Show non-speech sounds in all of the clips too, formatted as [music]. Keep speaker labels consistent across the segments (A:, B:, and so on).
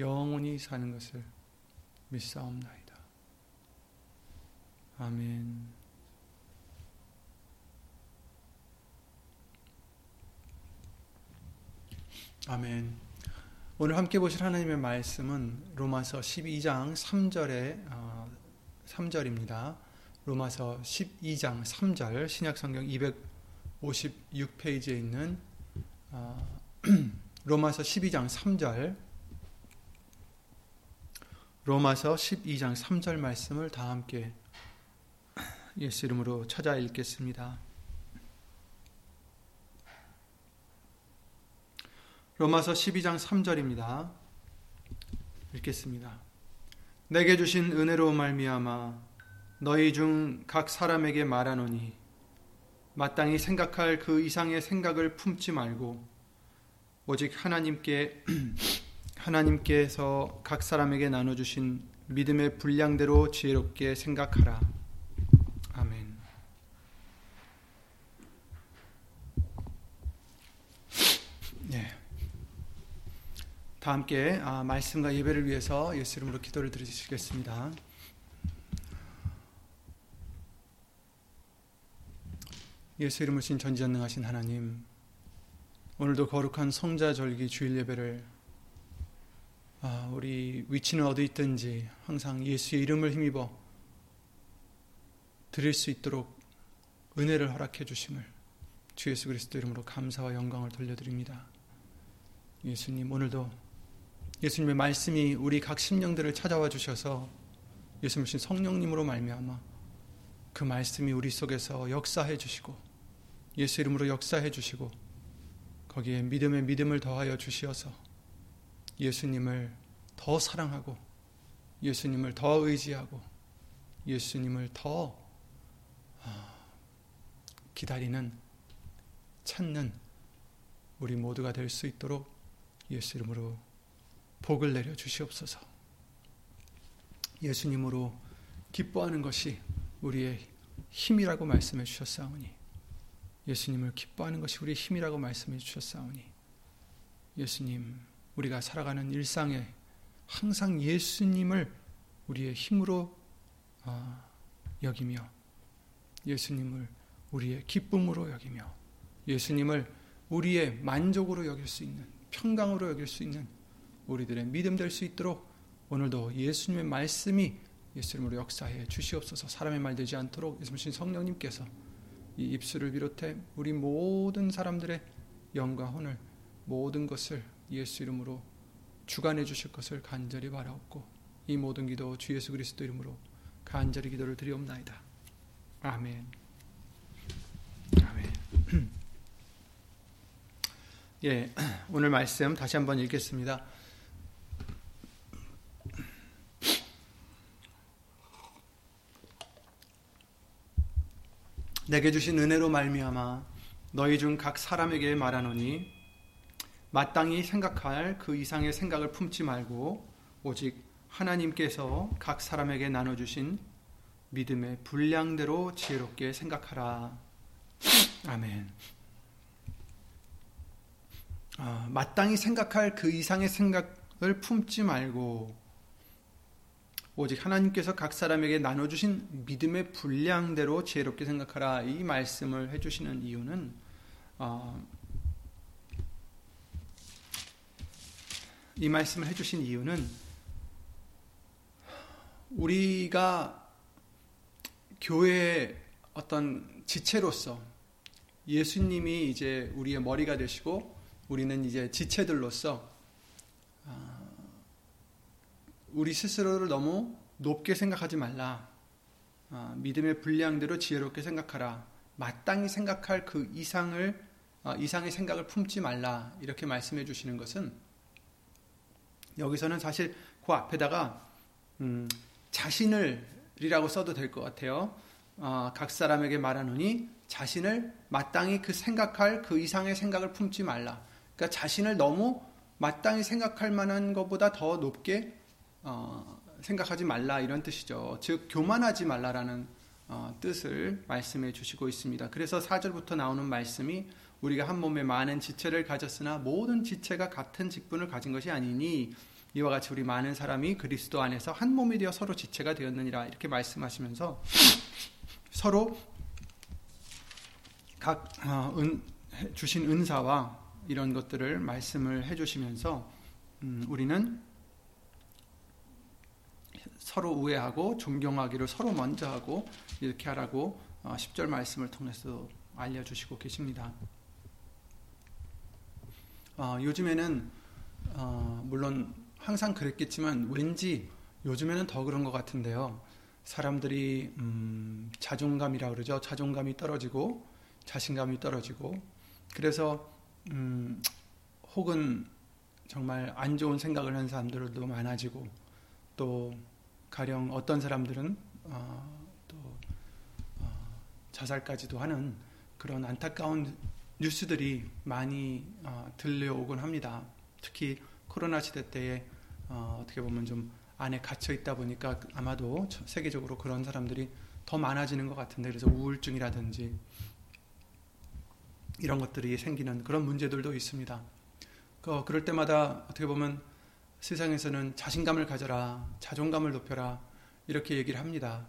A: 영원히 사는 것을 믿사옵나이다. 아멘. 아멘. 오늘 함께 보실 하나님의 말씀은 로마서 12장 3절에 어, 3절입니다. 로마서 12장 3절 신약성경 256페이지에 있는 어, [clears throat] 로마서 12장 3절 로마서 12장 3절 말씀을 다 함께 예수 이름으로 찾아 읽겠습니다. 로마서 12장 3절입니다. 읽겠습니다. 내게 주신 은혜로 말미암아 너희 중 각 사람에게 말하노니 마땅히 생각할 그 이상의 생각을 품지 말고 오직 하나님께 [clears throat] 하나님께서 각 사람에게 나눠주신 믿음의 분량대로 지혜롭게 생각하라. 아멘. 예. 다 함께 아, 말씀과 예배를 위해서 예수 이름으로 기도를 드리시겠습니다. 예수 이름으신 전지전능하신 하나님, 오늘도 거룩한 성자 절기 주일 예배를 아, 우리 위치는 어디 있든지 항상 예수의 이름을 힘입어 드릴 수 있도록 은혜를 허락해 주심을 주 예수 그리스도 이름으로 감사와 영광을 돌려드립니다. 예수님 오늘도 예수님의 말씀이 우리 각 심령들을 찾아와 주셔서 예수님신 성령님으로 말미암아 그 말씀이 우리 속에서 역사해 주시고 예수 이름으로 역사해 주시고 거기에 믿음의 믿음을 더하여 주시어서 예수님을 더 사랑하고 예수님을 더 의지하고 예수님을 더 아, 기다리는 찾는 우리 모두가 될 수 있도록 예수 이름으로 복을 내려 주시옵소서. 예수님으로 기뻐하는 것이 우리의 힘이라고 말씀해 주셨사오니 예수님을 기뻐하는 것이 우리의 힘이라고 말씀해 주셨사오니 예수님 우리가 살아가는 일상에 항상 예수님을 우리의 힘으로 어, 여기며 예수님을 우리의 기쁨으로 여기며 예수님을 우리의 만족으로 여길 수 있는 평강으로 여길 수 있는 우리들의 믿음 될 수 있도록 오늘도 예수님의 말씀이 예수님으로 역사해 주시옵소서 사람의 말 되지 않도록 예수님 성령님께서 이 입술을 비롯해 우리 모든 사람들의 영과 혼을 모든 것을 예수 이름으로 주관해 주실 것을 간절히 바라옵고 이 모든 기도 주 예수 그리스도 이름으로 간절히 기도를 드리옵나이다. 아멘. 아멘. [clears throat] 예, [clears throat] 오늘 말씀 다시 한번 읽겠습니다. [clears throat] 내게 주신 은혜로 말미암아 너희 중 각 사람에게 말하노니 마땅히 생각할 그 이상의 생각을 품지 말고 오직 하나님께서 각 사람에게 나눠주신 믿음의 분량대로 지혜롭게 생각하라. 아멘. 아, 마땅히 생각할 그 이상의 생각을 품지 말고 오직 하나님께서 각 사람에게 나눠주신 믿음의 분량대로 지혜롭게 생각하라 이 말씀을 해주시는 이유는 어, 이 말씀을 해주신 이유는 우리가 교회의 어떤 지체로서 예수님이 이제 우리의 머리가 되시고 우리는 이제 지체들로서 아, 우리 스스로를 너무 높게 생각하지 말라. 아, 믿음의 분량대로 지혜롭게 생각하라. 마땅히 생각할 그 이상을 아, 이상의 생각을 품지 말라. 이렇게 말씀해 주시는 것은 여기서는 사실 그 앞에다가 음, 자신을이라고 써도 될 것 같아요. 어, 각 사람에게 말하노니 자신을 마땅히 그 생각할 그 이상의 생각을 품지 말라. 그러니까 자신을 너무 마땅히 생각할 만한 것보다 더 높게 어, 생각하지 말라 이런 뜻이죠. 즉 교만하지 말라라는 어, 뜻을 말씀해 주시고 있습니다. 그래서 4절부터 나오는 말씀이 우리가 한 몸에 많은 지체를 가졌으나 모든 지체가 같은 직분을 가진 것이 아니니 이와 같이 우리 많은 사람이 그리스도 안에서 한 몸이 되어 서로 지체가 되었느니라 이렇게 말씀하시면서 서로 각 어, 은, 주신 은사와 이런 것들을 말씀을 해주시면서 음, 우리는 서로 우애하고 존경하기를 서로 먼저 하고 이렇게 하라고 어, 10절 말씀을 통해서 알려주시고 계십니다. 어, 요즘에는 어, 물론 항상 그랬겠지만 왠지 요즘에는 더 그런 것 같은데요. 사람들이 음, 자존감이라 그러죠. 자존감이 떨어지고 자신감이 떨어지고 그래서 음, 혹은 정말 안 좋은 생각을 하는 사람들도 많아지고 또 가령 어떤 사람들은 어, 또 어, 자살까지도 하는 그런 안타까운 뉴스들이 많이 어, 들려오곤 합니다. 특히 코로나 시대 때에 어, 떻게 보면 좀 안에 갇혀 있다 보니까 아마도 세계적으로 그런 사람들이 더 많아지는 것 같은데 그래서 우울증이라든지 이런 것들이 생기는 그런 문제들도 있습니다. 그, 그럴 때마다 어떻게 보면 세상에서는 자신감을 가져라, 자존감을 높여라 이렇게 얘기를 합니다.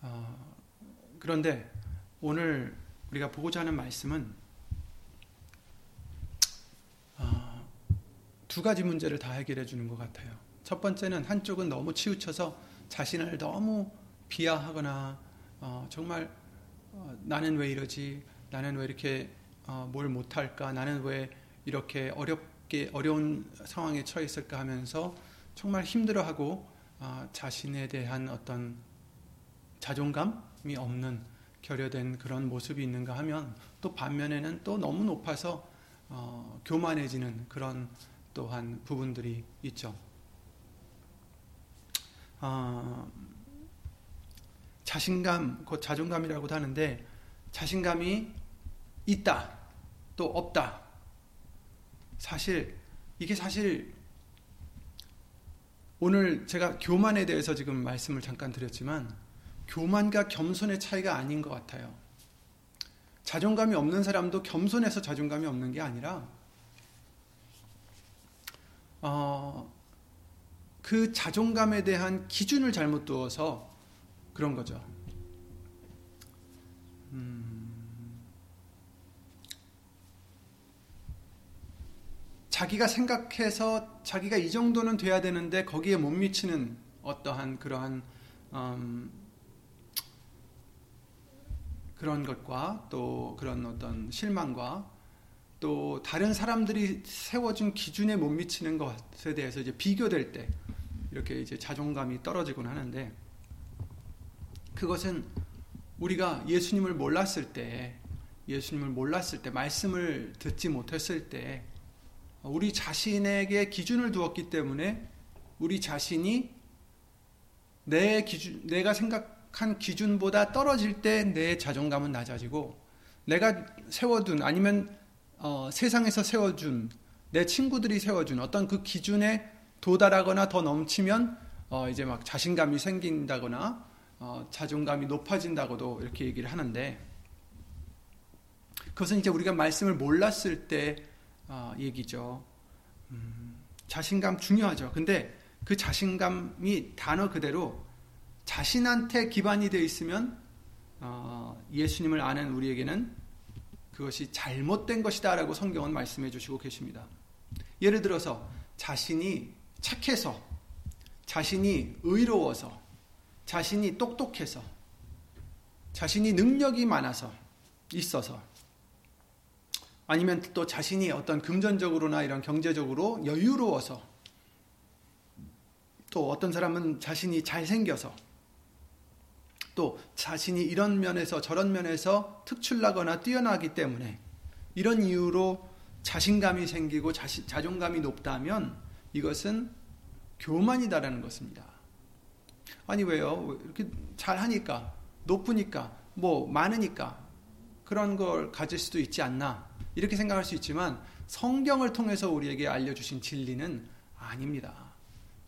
A: 어, 그런데 오늘 우리가 보고자 하는 말씀은 두 가지 문제를 다 해결해 주는 것 같아요. 첫 번째는 한쪽은 너무 치우쳐서 자신을 너무 비하하거나 어, 정말 어, 나는 왜 이러지? 나는 왜 이렇게 어, 뭘 못할까? 나는 왜 이렇게 어렵게 어려운 상황에 처해 있을까 하면서 정말 힘들어하고 어, 자신에 대한 어떤 자존감이 없는 결여된 그런 모습이 있는가 하면 또 반면에는 또 너무 높아서 어, 교만해지는 그런 또한 부분들이 있죠. 어, 자신감, 곧 자존감이라고도 하는데 자신감이 있다 또 없다. 사실 이게 사실 오늘 제가 교만에 대해서 지금 말씀을 잠깐 드렸지만 교만과 겸손의 차이가 아닌 것 같아요. 자존감이 없는 사람도 겸손해서 자존감이 없는 게 아니라 어, 그 자존감에 대한 기준을 잘못 두어서 그런 거죠. 음. 자기가 생각해서 자기가 이 정도는 돼야 되는데 거기에 못 미치는 어떠한 그러한 음, 그런 것과 또 그런 어떤 실망과 또 다른 사람들이 세워준 기준에 못 미치는 것에 대해서 이제 비교될 때 이렇게 이제 자존감이 떨어지곤 하는데 그것은 우리가 예수님을 몰랐을 때 예수님을 몰랐을 때 말씀을 듣지 못했을 때 우리 자신에게 기준을 두었기 때문에 우리 자신이 내 기준 내가 생각한 기준보다 떨어질 때 내 자존감은 낮아지고 내가 세워둔 아니면 어, 세상에서 세워준 내 친구들이 세워준 어떤 그 기준에 도달하거나 더 넘치면 어, 이제 막 자신감이 생긴다거나 어, 자존감이 높아진다고도 이렇게 얘기를 하는데 그것은 이제 우리가 말씀을 몰랐을 때 어, 얘기죠. 음, 자신감 중요하죠. 근데 그 자신감이 단어 그대로 자신한테 기반이 되어 있으면 어, 예수님을 아는 우리에게는 그것이 잘못된 것이다라고 성경은 말씀해 주시고 계십니다. 예를 들어서 자신이 착해서 자신이 의로워서 자신이 똑똑해서 자신이 능력이 많아서 있어서 아니면 또 자신이 어떤 금전적으로나 이런 경제적으로 여유로워서 또 어떤 사람은 자신이 잘생겨서 또 자신이 이런 면에서 저런 면에서 특출나거나 뛰어나기 때문에 이런 이유로 자신감이 생기고 자시, 자존감이 높다면 이것은 교만이다라는 것입니다. 아니 왜요? 이렇게 잘하니까 높으니까 뭐 많으니까 그런 걸 가질 수도 있지 않나 이렇게 생각할 수 있지만 성경을 통해서 우리에게 알려주신 진리는 아닙니다.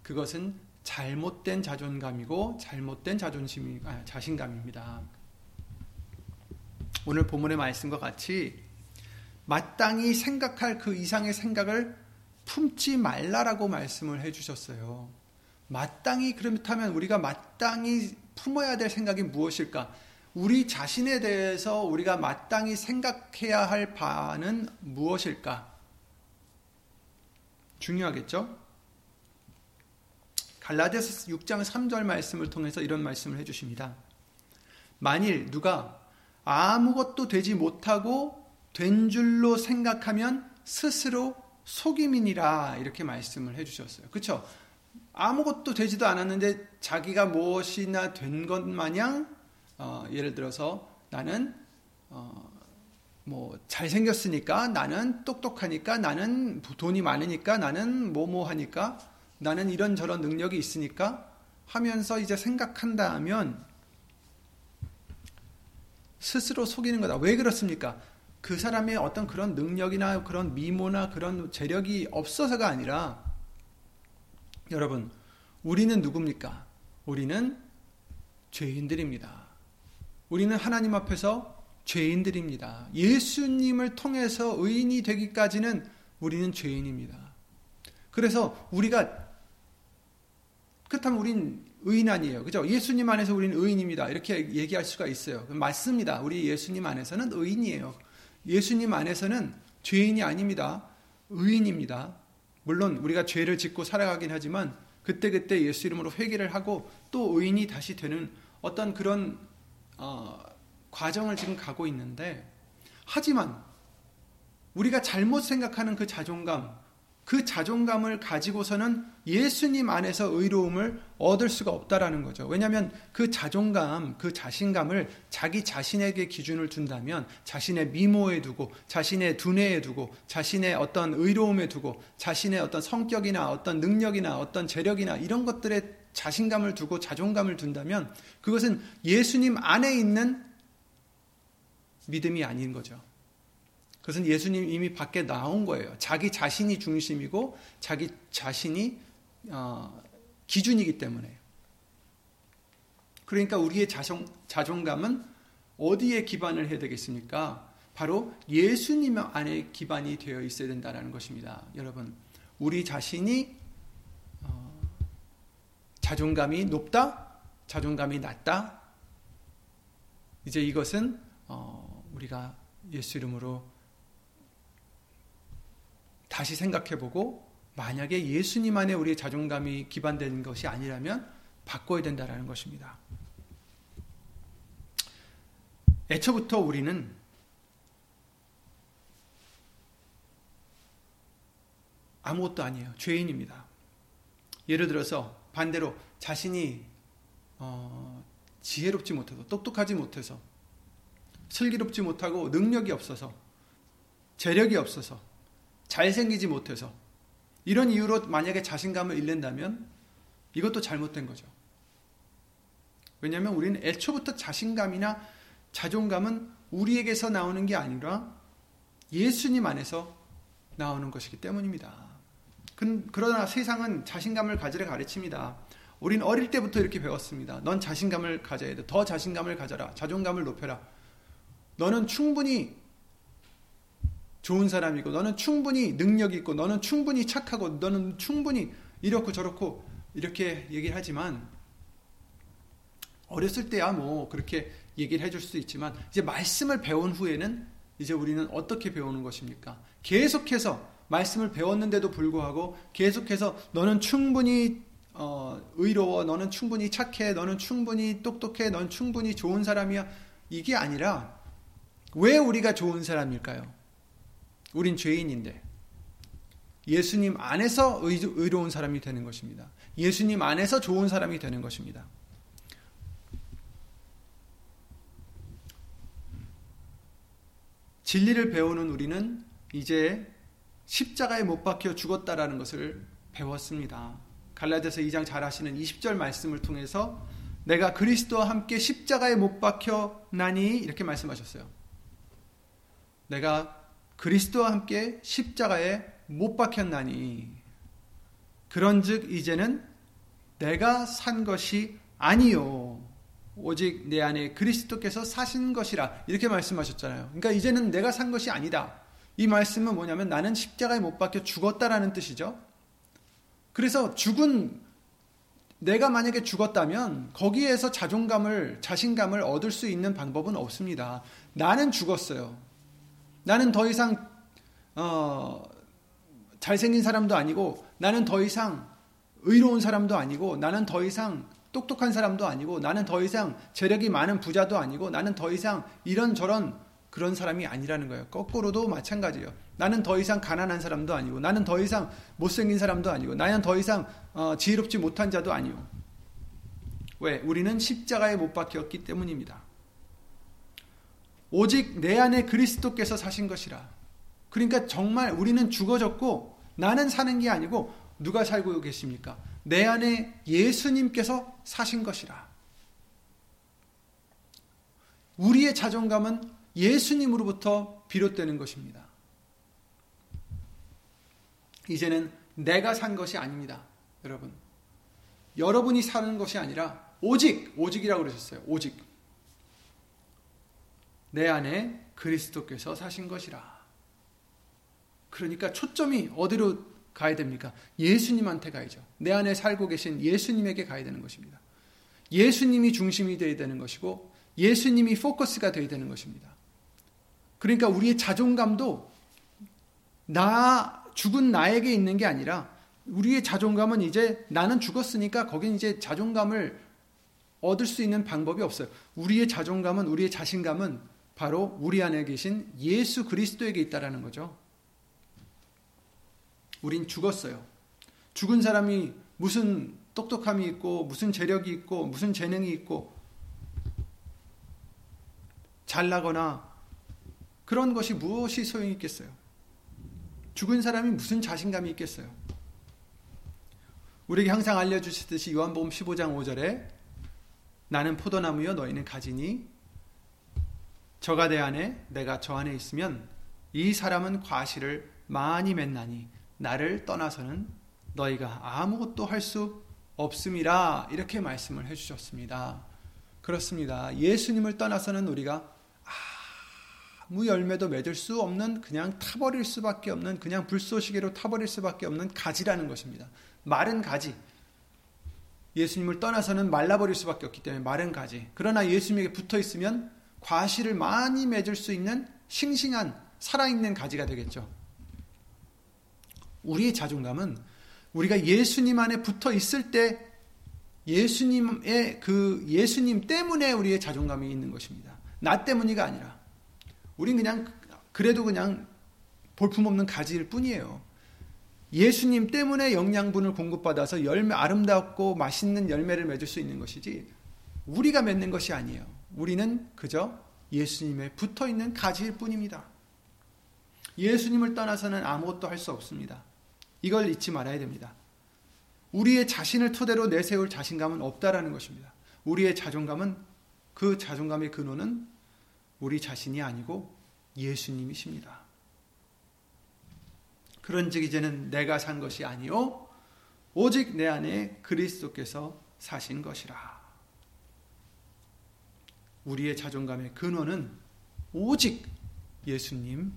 A: 그것은 잘못된 자존감이고 잘못된 자존심이 아, 자신감입니다. 오늘 본문의 말씀과 같이 마땅히 생각할 그 이상의 생각을 품지 말라라고 말씀을 해주셨어요. 마땅히 그렇다면 우리가 마땅히 품어야 될 생각이 무엇일까? 우리 자신에 대해서 우리가 마땅히 생각해야 할 바는 무엇일까? 중요하겠죠? 갈라디아서 6장 3절 말씀을 통해서 이런 말씀을 해주십니다. 만일 누가 아무것도 되지 못하고 된 줄로 생각하면 스스로 속임이니라 이렇게 말씀을 해주셨어요. 그렇죠? 아무것도 되지도 않았는데 자기가 무엇이나 된 것 마냥 어, 예를 들어서 나는 어, 뭐 잘생겼으니까 나는 똑똑하니까 나는 돈이 많으니까 나는 뭐뭐 하니까 나는 이런저런 능력이 있으니까 하면서 이제 생각한다 하면 스스로 속이는 거다. 왜 그렇습니까? 그 사람의 어떤 그런 능력이나 그런 미모나 그런 재력이 없어서가 아니라 여러분, 우리는 누굽니까? 우리는 죄인들입니다. 우리는 하나님 앞에서 죄인들입니다. 예수님을 통해서 의인이 되기까지는 우리는 죄인입니다. 그래서 우리가 그렇다면 우린 의인 아니에요. 그죠? 예수님 안에서 우리는 의인입니다. 이렇게 얘기할 수가 있어요. 맞습니다. 우리 예수님 안에서는 의인이에요. 예수님 안에서는 죄인이 아닙니다. 의인입니다. 물론 우리가 죄를 짓고 살아가긴 하지만 그때그때 그때 예수 이름으로 회개를 하고 또 의인이 다시 되는 어떤 그런 어, 과정을 지금 가고 있는데 하지만 우리가 잘못 생각하는 그 자존감 그 자존감을 가지고서는 예수님 안에서 의로움을 얻을 수가 없다라는 거죠. 왜냐하면 그 자존감, 그 자신감을 자기 자신에게 기준을 둔다면 자신의 미모에 두고, 자신의 두뇌에 두고, 자신의 어떤 의로움에 두고, 자신의 어떤 성격이나 어떤 능력이나 어떤 재력이나 이런 것들에 자신감을 두고 자존감을 둔다면 그것은 예수님 안에 있는 믿음이 아닌 거죠. 그것은 예수님 이미 밖에 나온 거예요. 자기 자신이 중심이고 자기 자신이 어, 기준이기 때문에. 그러니까 우리의 자성, 자존감은 어디에 기반을 해야 되겠습니까? 바로 예수님 안에 기반이 되어 있어야 된다는 것입니다. 여러분, 우리 자신이 어, 자존감이 높다, 자존감이 낮다. 이제 이것은 어, 우리가 예수 이름으로 다시 생각해보고 만약에 예수님 안에 우리의 자존감이 기반된 것이 아니라면 바꿔야 된다라는 것입니다. 애초부터 우리는 아무것도 아니에요. 죄인입니다. 예를 들어서 반대로 자신이 어, 지혜롭지 못해서 똑똑하지 못해서 슬기롭지 못하고 능력이 없어서 재력이 없어서 잘생기지 못해서 이런 이유로 만약에 자신감을 잃는다면 이것도 잘못된 거죠. 왜냐하면 우리는 애초부터 자신감이나 자존감은 우리에게서 나오는 게 아니라 예수님 안에서 나오는 것이기 때문입니다. 그러나 세상은 자신감을 가지라 가르칩니다. 우린 어릴 때부터 이렇게 배웠습니다. 넌 자신감을 가져야 돼. 더 자신감을 가져라. 자존감을 높여라. 너는 충분히 좋은 사람이고 너는 충분히 능력 있고 너는 충분히 착하고 너는 충분히 이렇고 저렇고 이렇게 얘기를 하지만 어렸을 때야 뭐 그렇게 얘기를 해줄 수 있지만 이제 말씀을 배운 후에는 이제 우리는 어떻게 배우는 것입니까? 계속해서 말씀을 배웠는데도 불구하고 계속해서 너는 충분히 어, 의로워, 너는 충분히 착해, 너는 충분히 똑똑해, 넌 충분히 좋은 사람이야. 이게 아니라 왜 우리가 좋은 사람일까요? 우린 죄인인데 예수님 안에서 의로운 사람이 되는 것입니다. 예수님 안에서 좋은 사람이 되는 것입니다. 진리를 배우는 우리는 이제 십자가에 못 박혀 죽었다라는 것을 배웠습니다. 갈라디아서 2장 잘 아시는 20절 말씀을 통해서 내가 그리스도와 함께 십자가에 못 박혀 나니 이렇게 말씀하셨어요. 내가 그리스도와 함께 십자가에 못 박혔나니 그런즉 이제는 내가 산 것이 아니요 오직 내 안에 그리스도께서 사신 것이라 이렇게 말씀하셨잖아요. 그러니까 이제는 내가 산 것이 아니다. 이 말씀은 뭐냐면 나는 십자가에 못 박혀 죽었다라는 뜻이죠. 그래서 죽은 내가 만약에 죽었다면 거기에서 자존감을 자신감을 얻을 수 있는 방법은 없습니다. 나는 죽었어요. 나는 더 이상 어, 잘생긴 사람도 아니고 나는 더 이상 의로운 사람도 아니고 나는 더 이상 똑똑한 사람도 아니고 나는 더 이상 재력이 많은 부자도 아니고 나는 더 이상 이런 저런 그런 사람이 아니라는 거예요. 거꾸로도 마찬가지예요. 나는 더 이상 가난한 사람도 아니고 나는 더 이상 못생긴 사람도 아니고 나는 더 이상 어, 지혜롭지 못한 자도 아니요. 왜? 우리는 십자가에 못 박혔기 때문입니다. 오직 내 안에 그리스도께서 사신 것이라. 그러니까 정말 우리는 죽어졌고 나는 사는 게 아니고 누가 살고 계십니까? 내 안에 예수님께서 사신 것이라. 우리의 자존감은 예수님으로부터 비롯되는 것입니다. 이제는 내가 산 것이 아닙니다. 여러분. 여러분이 사는 것이 아니라 오직 오직이라고 그러셨어요. 오직 내 안에 그리스도께서 사신 것이라. 그러니까 초점이 어디로 가야 됩니까? 예수님한테 가야죠. 내 안에 살고 계신 예수님에게 가야 되는 것입니다. 예수님이 중심이 되어야 되는 것이고 예수님이 포커스가 되어야 되는 것입니다. 그러니까 우리의 자존감도 나 죽은 나에게 있는 게 아니라 우리의 자존감은 이제 나는 죽었으니까 거긴 이제 자존감을 얻을 수 있는 방법이 없어요. 우리의 자존감은 우리의 자신감은 바로 우리 안에 계신 예수 그리스도에게 있다라는 거죠. 우린 죽었어요. 죽은 사람이 무슨 똑똑함이 있고 무슨 재력이 있고 무슨 재능이 있고 잘나거나 그런 것이 무엇이 소용이 있겠어요? 죽은 사람이 무슨 자신감이 있겠어요? 우리에게 항상 알려주시듯이 요한복음 15장 5절에 나는 포도나무여 너희는 가지니 저가 내 안에 내가 저 안에 있으면 이 사람은 과실을 많이 맺나니 나를 떠나서는 너희가 아무것도 할 수 없음이라 이렇게 말씀을 해주셨습니다. 그렇습니다. 예수님을 떠나서는 우리가 아무 열매도 맺을 수 없는 그냥 타버릴 수밖에 없는 그냥 불쏘시개로 타버릴 수밖에 없는 가지라는 것입니다. 마른 가지. 예수님을 떠나서는 말라버릴 수밖에 없기 때문에 마른 가지. 그러나 예수님에게 붙어 있으면 과실을 많이 맺을 수 있는 싱싱한 살아있는 가지가 되겠죠. 우리의 자존감은 우리가 예수님 안에 붙어 있을 때 예수님의 그 예수님 때문에 우리의 자존감이 있는 것입니다. 나 때문이가 아니라 우린 그냥 그래도 그냥 볼품없는 가지일 뿐이에요. 예수님 때문에 영양분을 공급받아서 열매 아름답고 맛있는 열매를 맺을 수 있는 것이지 우리가 맺는 것이 아니에요. 우리는 그저 예수님의 붙어 있는 가지일 뿐입니다. 예수님을 떠나서는 아무것도 할 수 없습니다. 이걸 잊지 말아야 됩니다. 우리의 자신을 토대로 내세울 자신감은 없다라는 것입니다. 우리의 자존감은 그 자존감의 근원은 우리 자신이 아니고 예수님이십니다. 그런즉 이제는 내가 산 것이 아니요 오직 내 안에 그리스도께서 사신 것이라. 우리의 자존감의 근원은 오직 예수님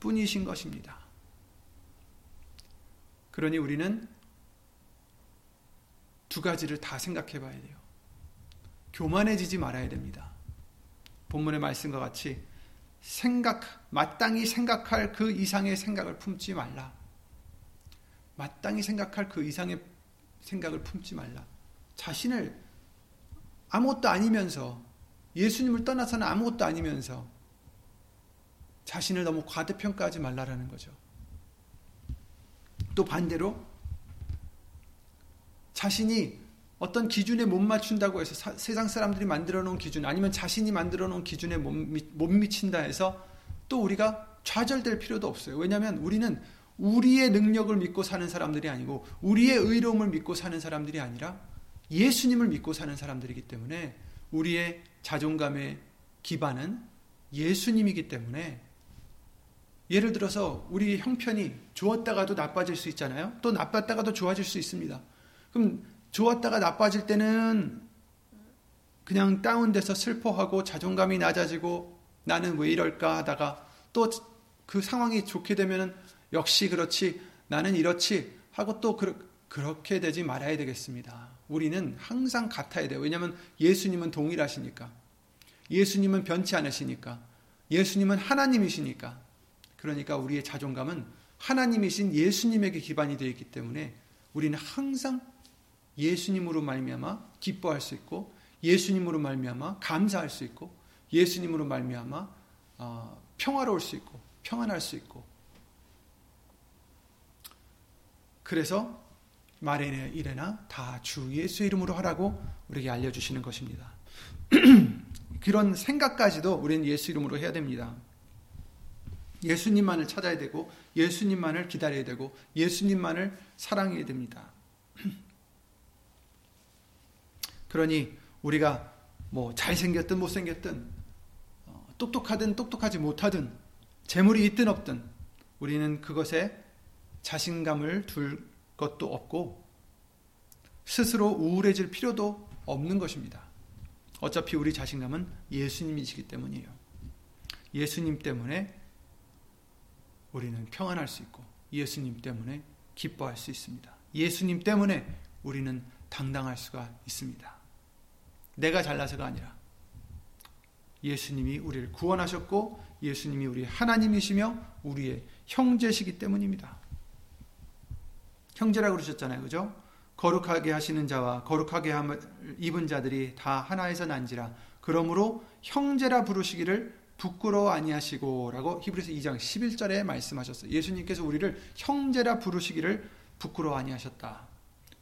A: 뿐이신 것입니다. 그러니 우리는 두 가지를 다 생각해 봐야 돼요. 교만해지지 말아야 됩니다. 본문의 말씀과 같이 생각 마땅히 생각할 그 이상의 생각을 품지 말라. 마땅히 생각할 그 이상의 생각을 품지 말라. 자신을 아무것도 아니면서 예수님을 떠나서는 아무것도 아니면서 자신을 너무 과대평가하지 말라라는 거죠. 또 반대로 자신이 어떤 기준에 못 맞춘다고 해서 사, 세상 사람들이 만들어 놓은 기준 아니면 자신이 만들어 놓은 기준에 못, 미, 못 미친다 해서 또 우리가 좌절될 필요도 없어요. 왜냐하면 우리는 우리의 능력을 믿고 사는 사람들이 아니고 우리의 의로움을 믿고 사는 사람들이 아니라 예수님을 믿고 사는 사람들이기 때문에 우리의 자존감의 기반은 예수님이기 때문에 예를 들어서 우리 형편이 좋았다가도 나빠질 수 있잖아요. 또 나빴다가도 좋아질 수 있습니다. 그럼 좋았다가 나빠질 때는 그냥 다운돼서 슬퍼하고 자존감이 낮아지고 나는 왜 이럴까 하다가 또 그 상황이 좋게 되면 역시 그렇지 나는 이렇지 하고 또 그, 그렇게 되지 말아야 되겠습니다. 우리는 항상 같아야 돼요. 왜냐하면 예수님은 동일하시니까. 예수님은 변치 않으시니까. 예수님은 하나님이시니까. 그러니까 우리의 자존감은 하나님이신 예수님에게 기반이 되어 있기 때문에 우리는 항상 예수님으로 말미암아 기뻐할 수 있고 예수님으로 말미암아 감사할 수 있고 예수님으로 말미암아 어, 평화로울 수 있고 평안할 수 있고 그래서 말에 일어나 다 주 예수 이름으로 하라고 우리에게 알려주시는 것입니다. [clears throat] 그런 생각까지도 우리는 예수 이름으로 해야 됩니다. 예수님만을 찾아야 되고 예수님만을 기다려야 되고 예수님만을 사랑해야 됩니다. [clears throat] 그러니 우리가 뭐 잘생겼든 못생겼든 어, 똑똑하든 똑똑하지 못하든 재물이 있든 없든 우리는 그것에 자신감을 둘 것도 없고 스스로 우울해질 필요도 없는 것입니다. 어차피 우리 자신감은 예수님이시기 때문이에요. 예수님 때문에 우리는 평안할 수 있고 예수님 때문에 기뻐할 수 있습니다. 예수님 때문에 우리는 당당할 수가 있습니다. 내가 잘나서가 아니라 예수님이 우리를 구원하셨고 예수님이 우리 하나님이시며 우리의 형제시기 때문입니다. 형제라 그러셨잖아요. 그죠? 거룩하게 하시는 자와 거룩하게 함을 입은 자들이 다 하나에서 난지라. 그러므로 형제라 부르시기를 부끄러워 아니하시고라고 히브리서 2장 11절에 말씀하셨어요. 예수님께서 우리를 형제라 부르시기를 부끄러워 아니하셨다.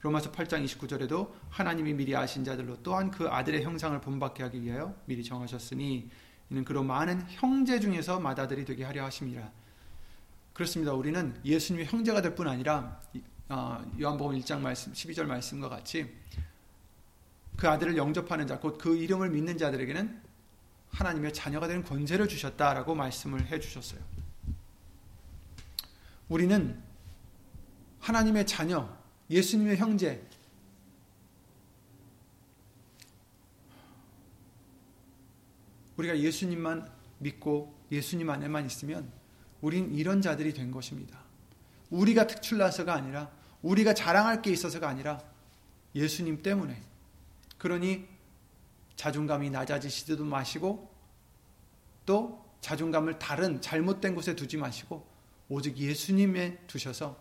A: 로마서 8장 29절에도 하나님이 미리 아신 자들로 또한 그 아들의 형상을 본받게 하기 위하여 미리 정하셨으니 이는 그로 많은 형제 중에서 마다들이 되게 하려 하심이라. 그렇습니다. 우리는 예수님의 형제가 될 뿐 아니라 어, 요한복음 1장 말씀 12절 말씀과 같이 그 아들을 영접하는 자곧 그 이름을 믿는 자들에게는 하나님의 자녀가 되는 권세를 주셨다라고 말씀을 해 주셨어요. 우리는 하나님의 자녀, 예수님의 형제 우리가 예수님만 믿고 예수님 안에만 있으면 우린 이런 자들이 된 것입니다. 우리가 특출나서가 아니라 우리가 자랑할 게 있어서가 아니라 예수님 때문에. 그러니 자존감이 낮아지시지도 마시고 또 자존감을 다른 잘못된 곳에 두지 마시고 오직 예수님에 두셔서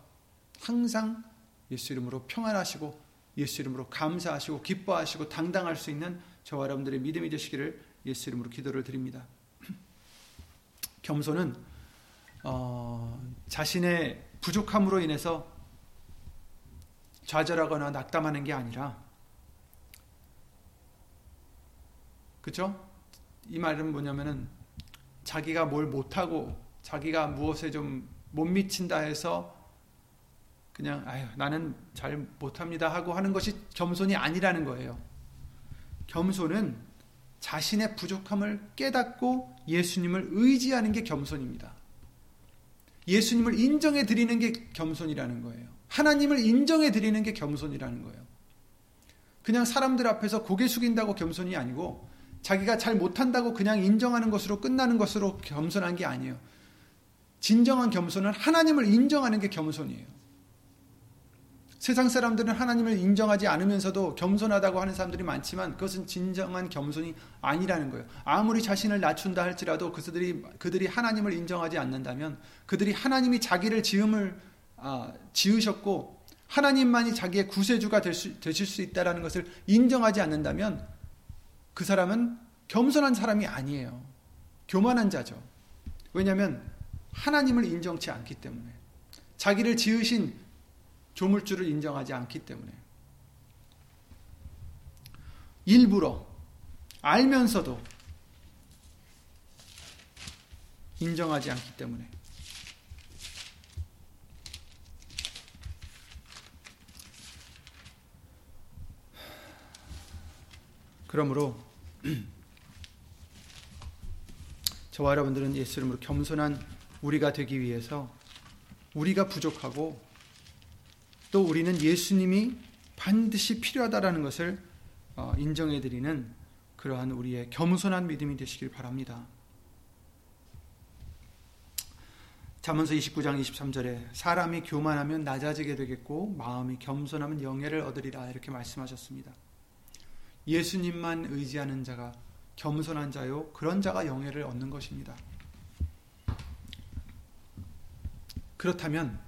A: 항상 예수 이름으로 평안하시고 예수 이름으로 감사하시고 기뻐하시고 당당할 수 있는 저와 여러분들의 믿음이 되시기를 예수 이름으로 기도를 드립니다. [clears throat] 겸손은 어, 자신의 부족함으로 인해서 좌절하거나 낙담하는 게 아니라 그쵸이 말은 뭐냐면은 자기가 뭘 못하고 자기가 무엇에 좀 못 미친다 해서 그냥 아유 나는 잘 못합니다 하고 하는 것이 겸손이 아니라는 거예요. 겸손은 자신의 부족함을 깨닫고 예수님을 의지하는 게 겸손입니다. 예수님을 인정해 드리는 게 겸손이라는 거예요. 하나님을 인정해 드리는 게 겸손이라는 거예요. 그냥 사람들 앞에서 고개 숙인다고 겸손이 아니고 자기가 잘 못한다고 그냥 인정하는 것으로 끝나는 것으로 겸손한 게 아니에요. 진정한 겸손은 하나님을 인정하는 게 겸손이에요. 세상 사람들은 하나님을 인정하지 않으면서도 겸손하다고 하는 사람들이 많지만 그것은 진정한 겸손이 아니라는 거예요. 아무리 자신을 낮춘다 할지라도 그들이 그들이 하나님을 인정하지 않는다면 그들이 하나님이 자기를 지음을 아, 지으셨고 하나님만이 자기의 구세주가 될 수, 되실 수 있다라는 것을 인정하지 않는다면 그 사람은 겸손한 사람이 아니에요. 교만한 자죠. 왜냐하면 하나님을 인정치 않기 때문에 자기를 지으신 조물주를 인정하지 않기 때문에 일부러 알면서도 인정하지 않기 때문에 그러므로 [clears throat] 저와 여러분들은 예수 이름으로 겸손한 우리가 되기 위해서 우리가 부족하고 또 우리는 예수님이 반드시 필요하다라는 것을 어, 인정해 드리는 그러한 우리의 겸손한 믿음이 되시길 바랍니다. 잠언서 29장 23절에 사람이 교만하면 낮아지게 되겠고 마음이 겸손하면 영예를 얻으리라 이렇게 말씀하셨습니다. 예수님만 의지하는 자가 겸손한 자요 그런 자가 영예를 얻는 것입니다. 그렇다면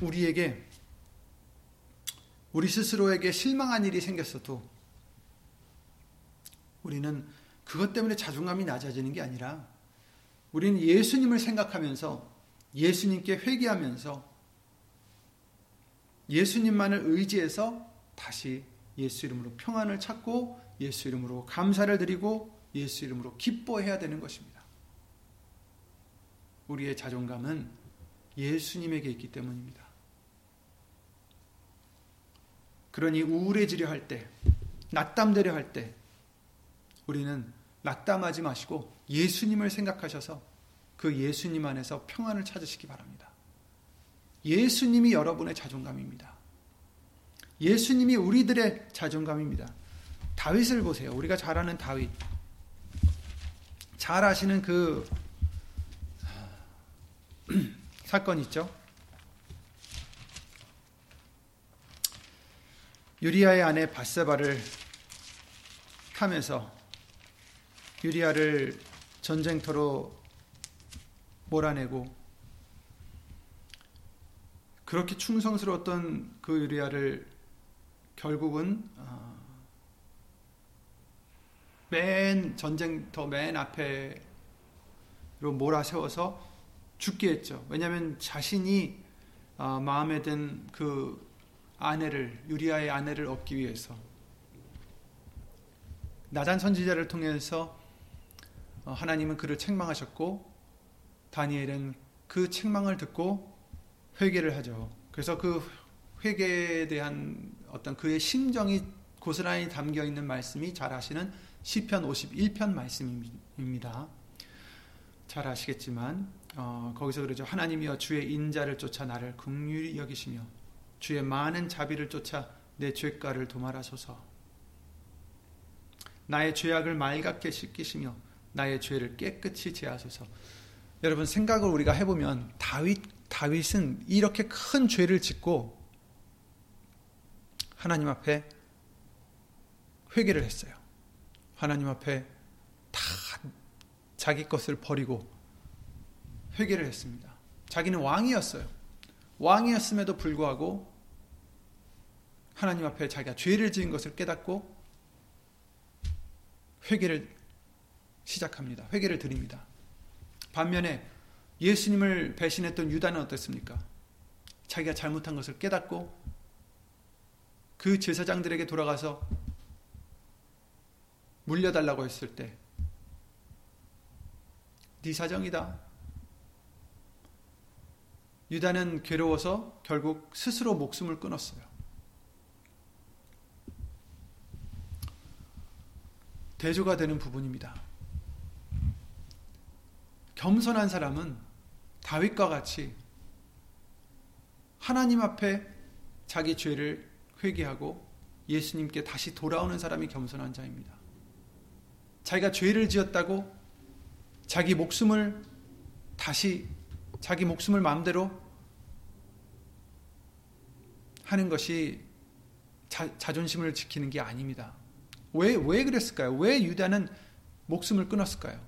A: 우리에게 우리 스스로에게 실망한 일이 생겼어도 우리는 그것 때문에 자존감이 낮아지는 게 아니라 우리는 예수님을 생각하면서 예수님께 회개하면서 예수님만을 의지해서 다시 예수 이름으로 평안을 찾고 예수 이름으로 감사를 드리고 예수 이름으로 기뻐해야 되는 것입니다. 우리의 자존감은 예수님에게 있기 때문입니다. 그러니 우울해지려 할 때, 낙담되려 할 때, 우리는 낙담하지 마시고 예수님을 생각하셔서 그 예수님 안에서 평안을 찾으시기 바랍니다. 예수님이 여러분의 자존감입니다. 예수님이 우리들의 자존감입니다. 다윗을 보세요. 우리가 잘 아는 다윗. 잘 아시는 그 [clears throat] 사건 있죠? 유리아의 아내 바세바를 탐해서 유리아를 전쟁터로 몰아내고 그렇게 충성스러웠던 그 유리아를 결국은 어, 맨 전쟁터 맨 앞에로 몰아세워서 죽게 했죠. 왜냐하면 자신이 어, 마음에 든 그 아내를 유리아의 아내를 얻기 위해서 나단 선지자를 통해서 어, 하나님은 그를 책망하셨고 다니엘은 그 책망을 듣고 회개를 하죠. 그래서 그 회개에 대한 어떤 그의 심정이 고스란히 담겨 있는 말씀이 잘 아시는 시편 51편 말씀입니다. 잘 아시겠지만 어, 거기서 그러죠. 하나님이여 주의 인자를 쫓아 나를 긍휼히 여기시며 주의 많은 자비를 쫓아 내 죄가를 도말하소서. 나의 죄악을 맑게 씻기시며 나의 죄를 깨끗이 제하소서. 여러분 생각을 우리가 해보면 다윗 다윗은 이렇게 큰 죄를 짓고 하나님 앞에 회개를 했어요. 하나님 앞에 다 자기 것을 버리고 회개를 했습니다. 자기는 왕이었어요. 왕이었음에도 불구하고 하나님 앞에 자기가 죄를 지은 것을 깨닫고 회개를 시작합니다. 회개를 드립니다. 반면에 예수님을 배신했던 유다는 어땠습니까? 자기가 잘못한 것을 깨닫고 그 제사장들에게 돌아가서 물려달라고 했을 때, 네 사정이다. 유다는 괴로워서 결국 스스로 목숨을 끊었어요. 대조가 되는 부분입니다. 겸손한 사람은 다윗과 같이 하나님 앞에 자기 죄를 회개하고 예수님께 다시 돌아오는 사람이 겸손한 자입니다. 자기가 죄를 지었다고 자기 목숨을 다시 자기 목숨을 마음대로 하는 것이 자, 자존심을 지키는 게 아닙니다. 왜, 왜 그랬을까요? 왜 유다는 목숨을 끊었을까요?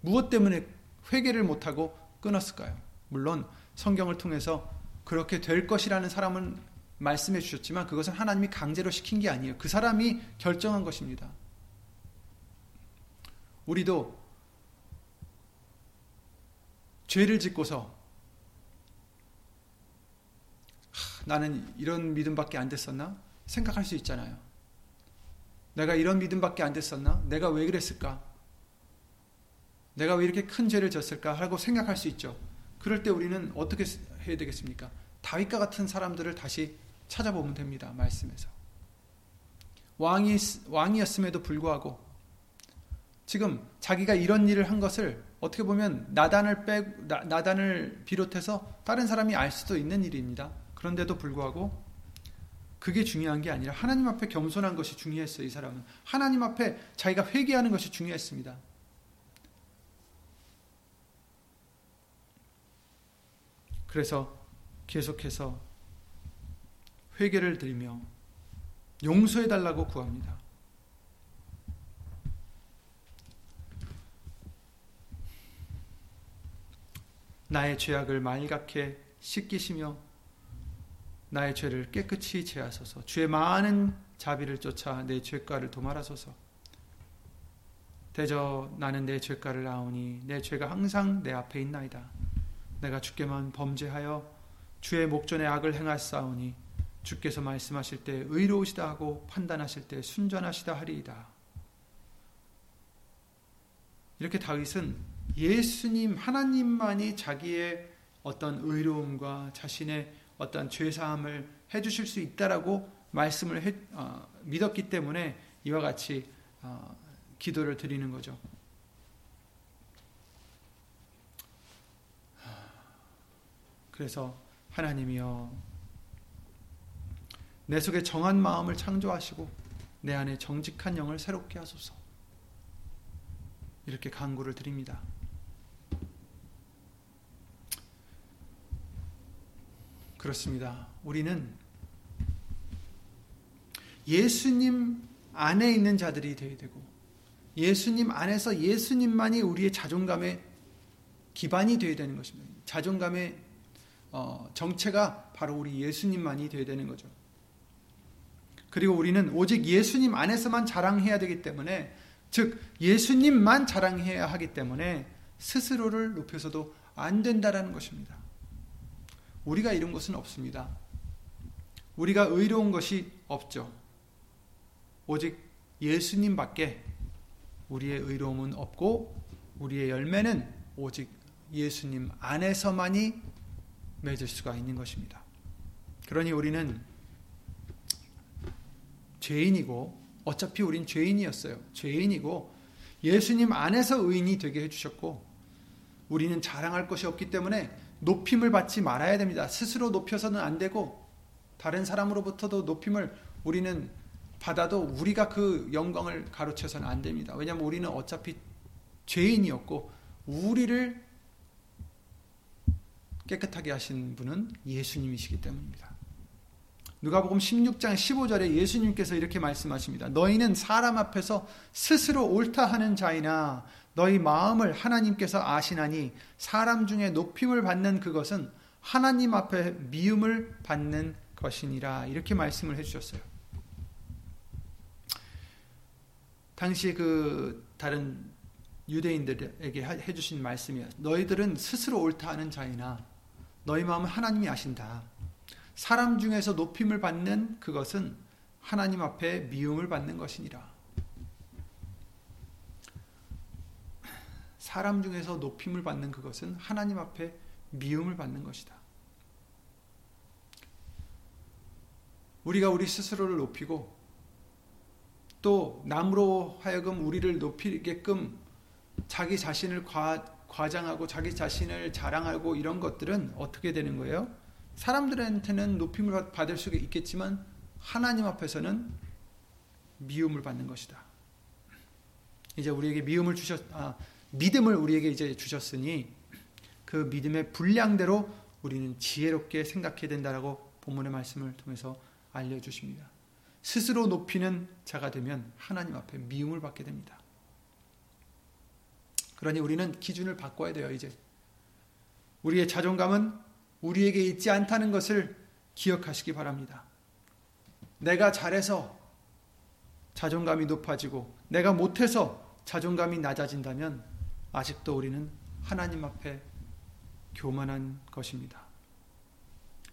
A: 무엇 때문에 회개를 못하고 끊었을까요? 물론 성경을 통해서 그렇게 될 것이라는 사람은 말씀해 주셨지만 그것은 하나님이 강제로 시킨 게 아니에요. 그 사람이 결정한 것입니다. 우리도 죄를 짓고서 하, 나는 이런 믿음밖에 안 됐었나? 생각할 수 있잖아요. 내가 이런 믿음밖에 안 됐었나? 내가 왜 그랬을까? 내가 왜 이렇게 큰 죄를 졌을까? 하고 생각할 수 있죠. 그럴 때 우리는 어떻게 해야 되겠습니까? 다윗과 같은 사람들을 다시 찾아보면 됩니다. 말씀에서. 왕이, 왕이었음에도 불구하고 지금 자기가 이런 일을 한 것을 어떻게 보면 나단을 빼 나단을 비롯해서 다른 사람이 알 수도 있는 일입니다. 그런데도 불구하고 그게 중요한 게 아니라 하나님 앞에 겸손한 것이 중요했어요. 이 사람은 하나님 앞에 자기가 회개하는 것이 중요했습니다. 그래서 계속해서 회개를 드리며 용서해 달라고 구합니다. 나의 죄악을 말갛게 씻기시며 나의 죄를 깨끗이 제하소서. 주의 많은 자비를 쫓아 내 죄가를 도말하소서. 대저 나는 내 죄가를 아오니 내 죄가 항상 내 앞에 있나이다. 내가 주께만 범죄하여 주의 목전에 악을 행하사오니 주께서 말씀하실 때 의로우시다 하고 판단하실 때 순전하시다 하리이다. 이렇게 다윗은 예수님 하나님만이 자기의 어떤 의로움과 자신의 어떤 죄 사함을 해 주실 수 있다라고 말씀을 해, 어, 믿었기 때문에 이와 같이 어, 기도를 드리는 거죠. 그래서 하나님이여 내 속에 정한 마음을 창조하시고 내 안에 정직한 영을 새롭게 하소서. 이렇게 간구를 드립니다. 그렇습니다. 우리는 예수님 안에 있는 자들이 되어야 되고 예수님 안에서 예수님만이 우리의 자존감의 기반이 되어야 되는 것입니다. 자존감의 어, 정체가 바로 우리 예수님만이 되어야 되는 거죠. 그리고 우리는 오직 예수님 안에서만 자랑해야 되기 때문에 즉 예수님만 자랑해야 하기 때문에 스스로를 높여서도 안 된다라는 것입니다. 우리가 이런 것은 없습니다. 우리가 의로운 것이 없죠. 오직 예수님밖에 우리의 의로움은 없고 우리의 열매는 오직 예수님 안에서만이 맺을 수가 있는 것입니다. 그러니 우리는 죄인이고 어차피 우린 죄인이었어요. 죄인이고 예수님 안에서 의인이 되게 해주셨고 우리는 자랑할 것이 없기 때문에 높임을 받지 말아야 됩니다. 스스로 높여서는 안 되고 다른 사람으로부터도 높임을 우리는 받아도 우리가 그 영광을 가로채서는 안 됩니다. 왜냐하면 우리는 어차피 죄인이었고 우리를 깨끗하게 하신 분은 예수님이시기 때문입니다. 누가복음 16장 15절에 예수님께서 이렇게 말씀하십니다. 너희는 사람 앞에서 스스로 옳다 하는 자이나 너희 마음을 하나님께서 아시나니 사람 중에 높임을 받는 그것은 하나님 앞에 미움을 받는 것이니라 이렇게 말씀을 해주셨어요. 당시 그 다른 유대인들에게 해주신 말씀이 너희들은 스스로 옳다 하는 자이나 너희 마음을 하나님이 아신다. 사람 중에서 높임을 받는 그것은 하나님 앞에 미움을 받는 것이니라. 사람 중에서 높임을 받는 그것은 하나님 앞에 미움을 받는 것이다. 우리가 우리 스스로를 높이고 또 남으로 하여금 우리를 높이게끔 자기 자신을 과, 과장하고 자기 자신을 자랑하고 이런 것들은 어떻게 되는 거예요? 사람들한테는 높임을 받을 수 있겠지만 하나님 앞에서는 미움을 받는 것이다. 이제 우리에게 미움을 주셨 아, 믿음을 우리에게 이제 주셨으니 그 믿음의 분량대로 우리는 지혜롭게 생각해야 된다라고 본문의 말씀을 통해서 알려 주십니다. 스스로 높이는 자가 되면 하나님 앞에 미움을 받게 됩니다. 그러니 우리는 기준을 바꿔야 돼요, 이제. 우리의 자존감은 우리에게 있지 않다는 것을 기억하시기 바랍니다. 내가 잘해서 자존감이 높아지고 내가 못해서 자존감이 낮아진다면 아직도 우리는 하나님 앞에 교만한 것입니다.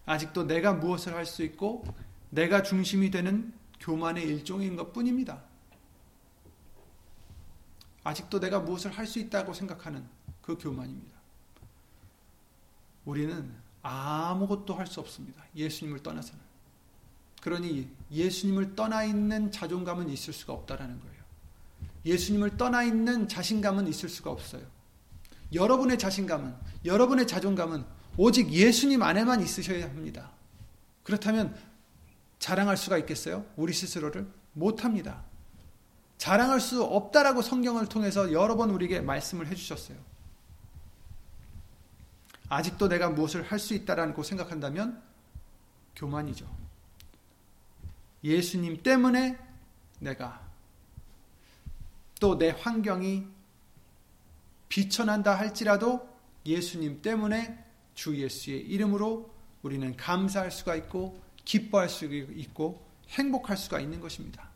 A: 아직도 내가 무엇을 할 수 있고 내가 중심이 되는 교만의 일종인 것 뿐입니다. 아직도 내가 무엇을 할 수 있다고 생각하는 그 교만입니다. 우리는 아무것도 할 수 없습니다. 예수님을 떠나서는. 그러니 예수님을 떠나 있는 자존감은 있을 수가 없다라는 거예요. 예수님을 떠나 있는 자신감은 있을 수가 없어요. 여러분의 자신감은, 여러분의 자존감은 오직 예수님 안에만 있으셔야 합니다. 그렇다면 자랑할 수가 있겠어요? 우리 스스로를? 못합니다. 자랑할 수 없다라고 성경을 통해서 여러 번 우리에게 말씀을 해주셨어요. 아직도 내가 무엇을 할 수 있다라고 생각한다면 교만이죠. 예수님 때문에 내가 또 내 환경이 비천한다 할지라도 예수님 때문에 주 예수의 이름으로 우리는 감사할 수가 있고 기뻐할 수 있고 행복할 수가 있는 것입니다.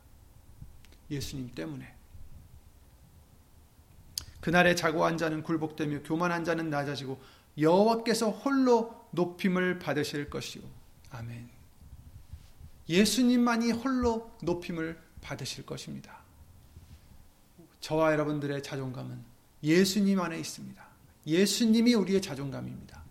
A: 예수님 때문에. 그날에 자고 한 자는 굴복되며 교만한 자는 낮아지고 여호와께서 홀로 높임을 받으실 것이요. 아멘. 예수님만이 홀로 높임을 받으실 것입니다. 저와 여러분들의 자존감은 예수님 안에 있습니다. 예수님이 우리의 자존감입니다.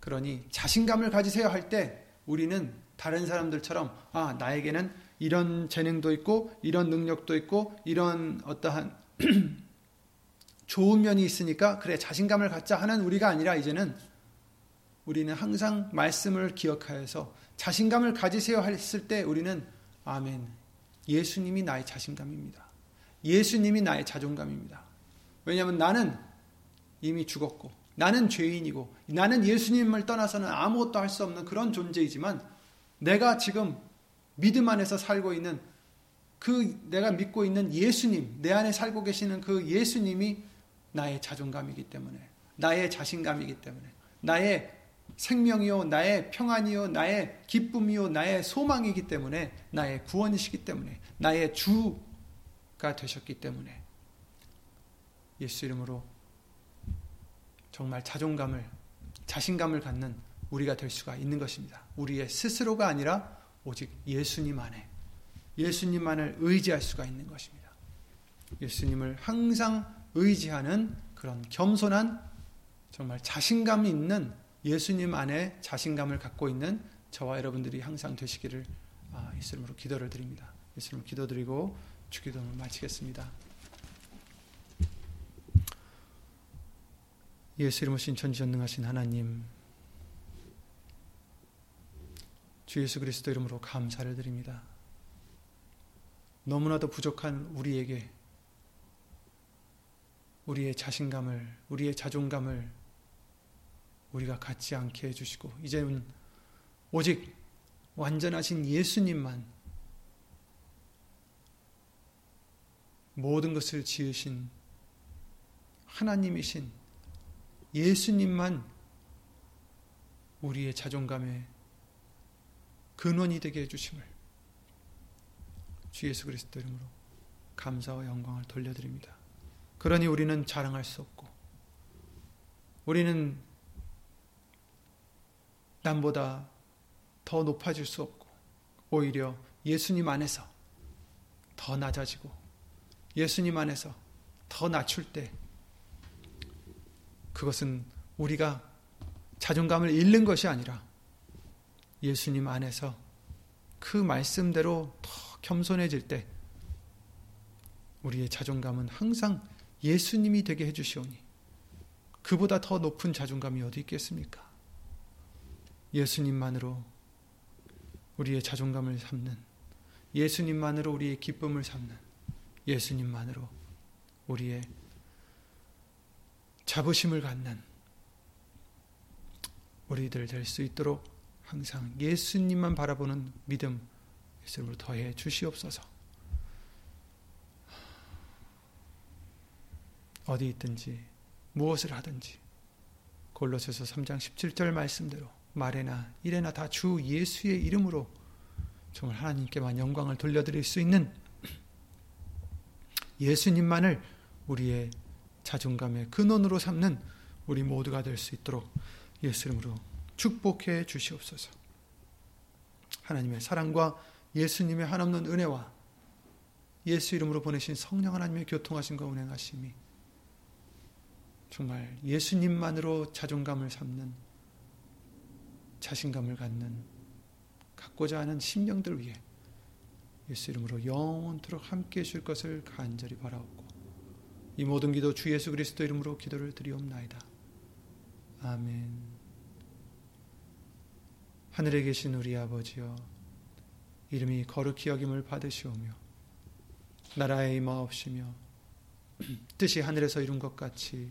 A: 그러니 자신감을 가지세요 할 때 우리는 다른 사람들처럼 아, 나에게는 이런 재능도 있고 이런 능력도 있고 이런 어떠한 [clears throat] 좋은 면이 있으니까 그래 자신감을 갖자 하는 우리가 아니라 이제는 우리는 항상 말씀을 기억하여서 자신감을 가지세요 했을 때 우리는 아멘. 예수님이 나의 자신감입니다. 예수님이 나의 자존감입니다. 왜냐하면 나는 이미 죽었고 나는 죄인이고 나는 예수님을 떠나서는 아무것도 할 수 없는 그런 존재이지만 내가 지금 믿음 안에서 살고 있는 그 내가 믿고 있는 예수님, 내 안에 살고 계시는 그 예수님이 나의 자존감이기 때문에, 나의 자신감이기 때문에, 나의 생명이요, 나의 평안이요, 나의 기쁨이요, 나의 소망이기 때문에, 나의 구원이시기 때문에, 나의 주가 되셨기 때문에, 예수 이름으로 정말 자존감을, 자신감을 갖는 우리가 될 수가 있는 것입니다. 우리의 스스로가 아니라 오직 예수님 안에, 예수님만을 의지할 수가 있는 것입니다. 예수님을 항상 의지하는 그런 겸손한 정말 자신감 있는 예수님 안에 자신감을 갖고 있는 저와 여러분들이 항상 되시기를 아, 예수님으로 기도를 드립니다. 예수님 기도드리고 주기도를 마치겠습니다. 예수 이름으로 신천지전능하신 하나님 주 예수 그리스도 이름으로 감사를 드립니다. 너무나도 부족한 우리에게 우리의 자신감을, 우리의 자존감을 우리가 갖지 않게 해주시고, 이제는 오직 완전하신 예수님만 모든 것을 지으신 하나님이신 예수님만 우리의 자존감의 근원이 되게 해주심을 주 예수 그리스도 이름으로 감사와 영광을 돌려드립니다. 그러니 우리는 자랑할 수 없고, 우리는 남보다 더 높아질 수 없고, 오히려 예수님 안에서 더 낮아지고, 예수님 안에서 더 낮출 때, 그것은 우리가 자존감을 잃는 것이 아니라 예수님 안에서 그 말씀대로 더 겸손해질 때 우리의 자존감은 항상 예수님이 되게 해주시오니 그보다 더 높은 자존감이 어디 있겠습니까? 예수님만으로 우리의 자존감을 삼는 예수님만으로 우리의 기쁨을 삼는 예수님만으로 우리의 자부심을 갖는 우리들 될 수 있도록 항상 예수님만 바라보는 믿음 예수님을 더해 주시옵소서. 어디 있든지 무엇을 하든지 골로새서 3장 17절 말씀대로 말에나 일에나 다 주 예수의 이름으로 정말 하나님께만 영광을 돌려드릴 수 있는 [clears throat] 예수님만을 우리의 자존감의 근원으로 삼는 우리 모두가 될 수 있도록 예수 이름으로 축복해 주시옵소서. 하나님의 사랑과 예수님의 한없는 은혜와 예수 이름으로 보내신 성령 하나님의 교통하신과 운행하심이 정말 예수님만으로 자존감을 삼는 자신감을 갖는 갖고자 하는 심령들 위해 예수 이름으로 영원토록 함께 해 주실 것을 간절히 바라옵고 이 모든 기도 주 예수 그리스도 이름으로 기도를 드리옵나이다. 아멘 하늘에 계신 우리 아버지여 이름이 거룩히 여김을 받으시오며 나라의 임하옵시며 [clears throat] 뜻이 하늘에서 이룬 것 같이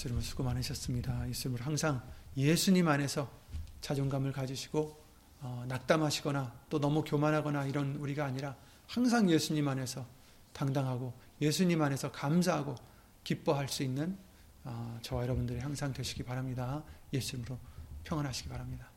A: 예수님 수고 많으셨습니다. 예수님을 항상 예수님 안에서 자존감을 가지시고 어, 낙담하시거나 또 너무 교만하거나 이런 우리가 아니라 항상 예수님 안에서 당당하고 예수님 안에서 감사하고 기뻐할 수 있는 어, 저와 여러분들이 항상 되시기 바랍니다. 예수님으로 평안하시기 바랍니다.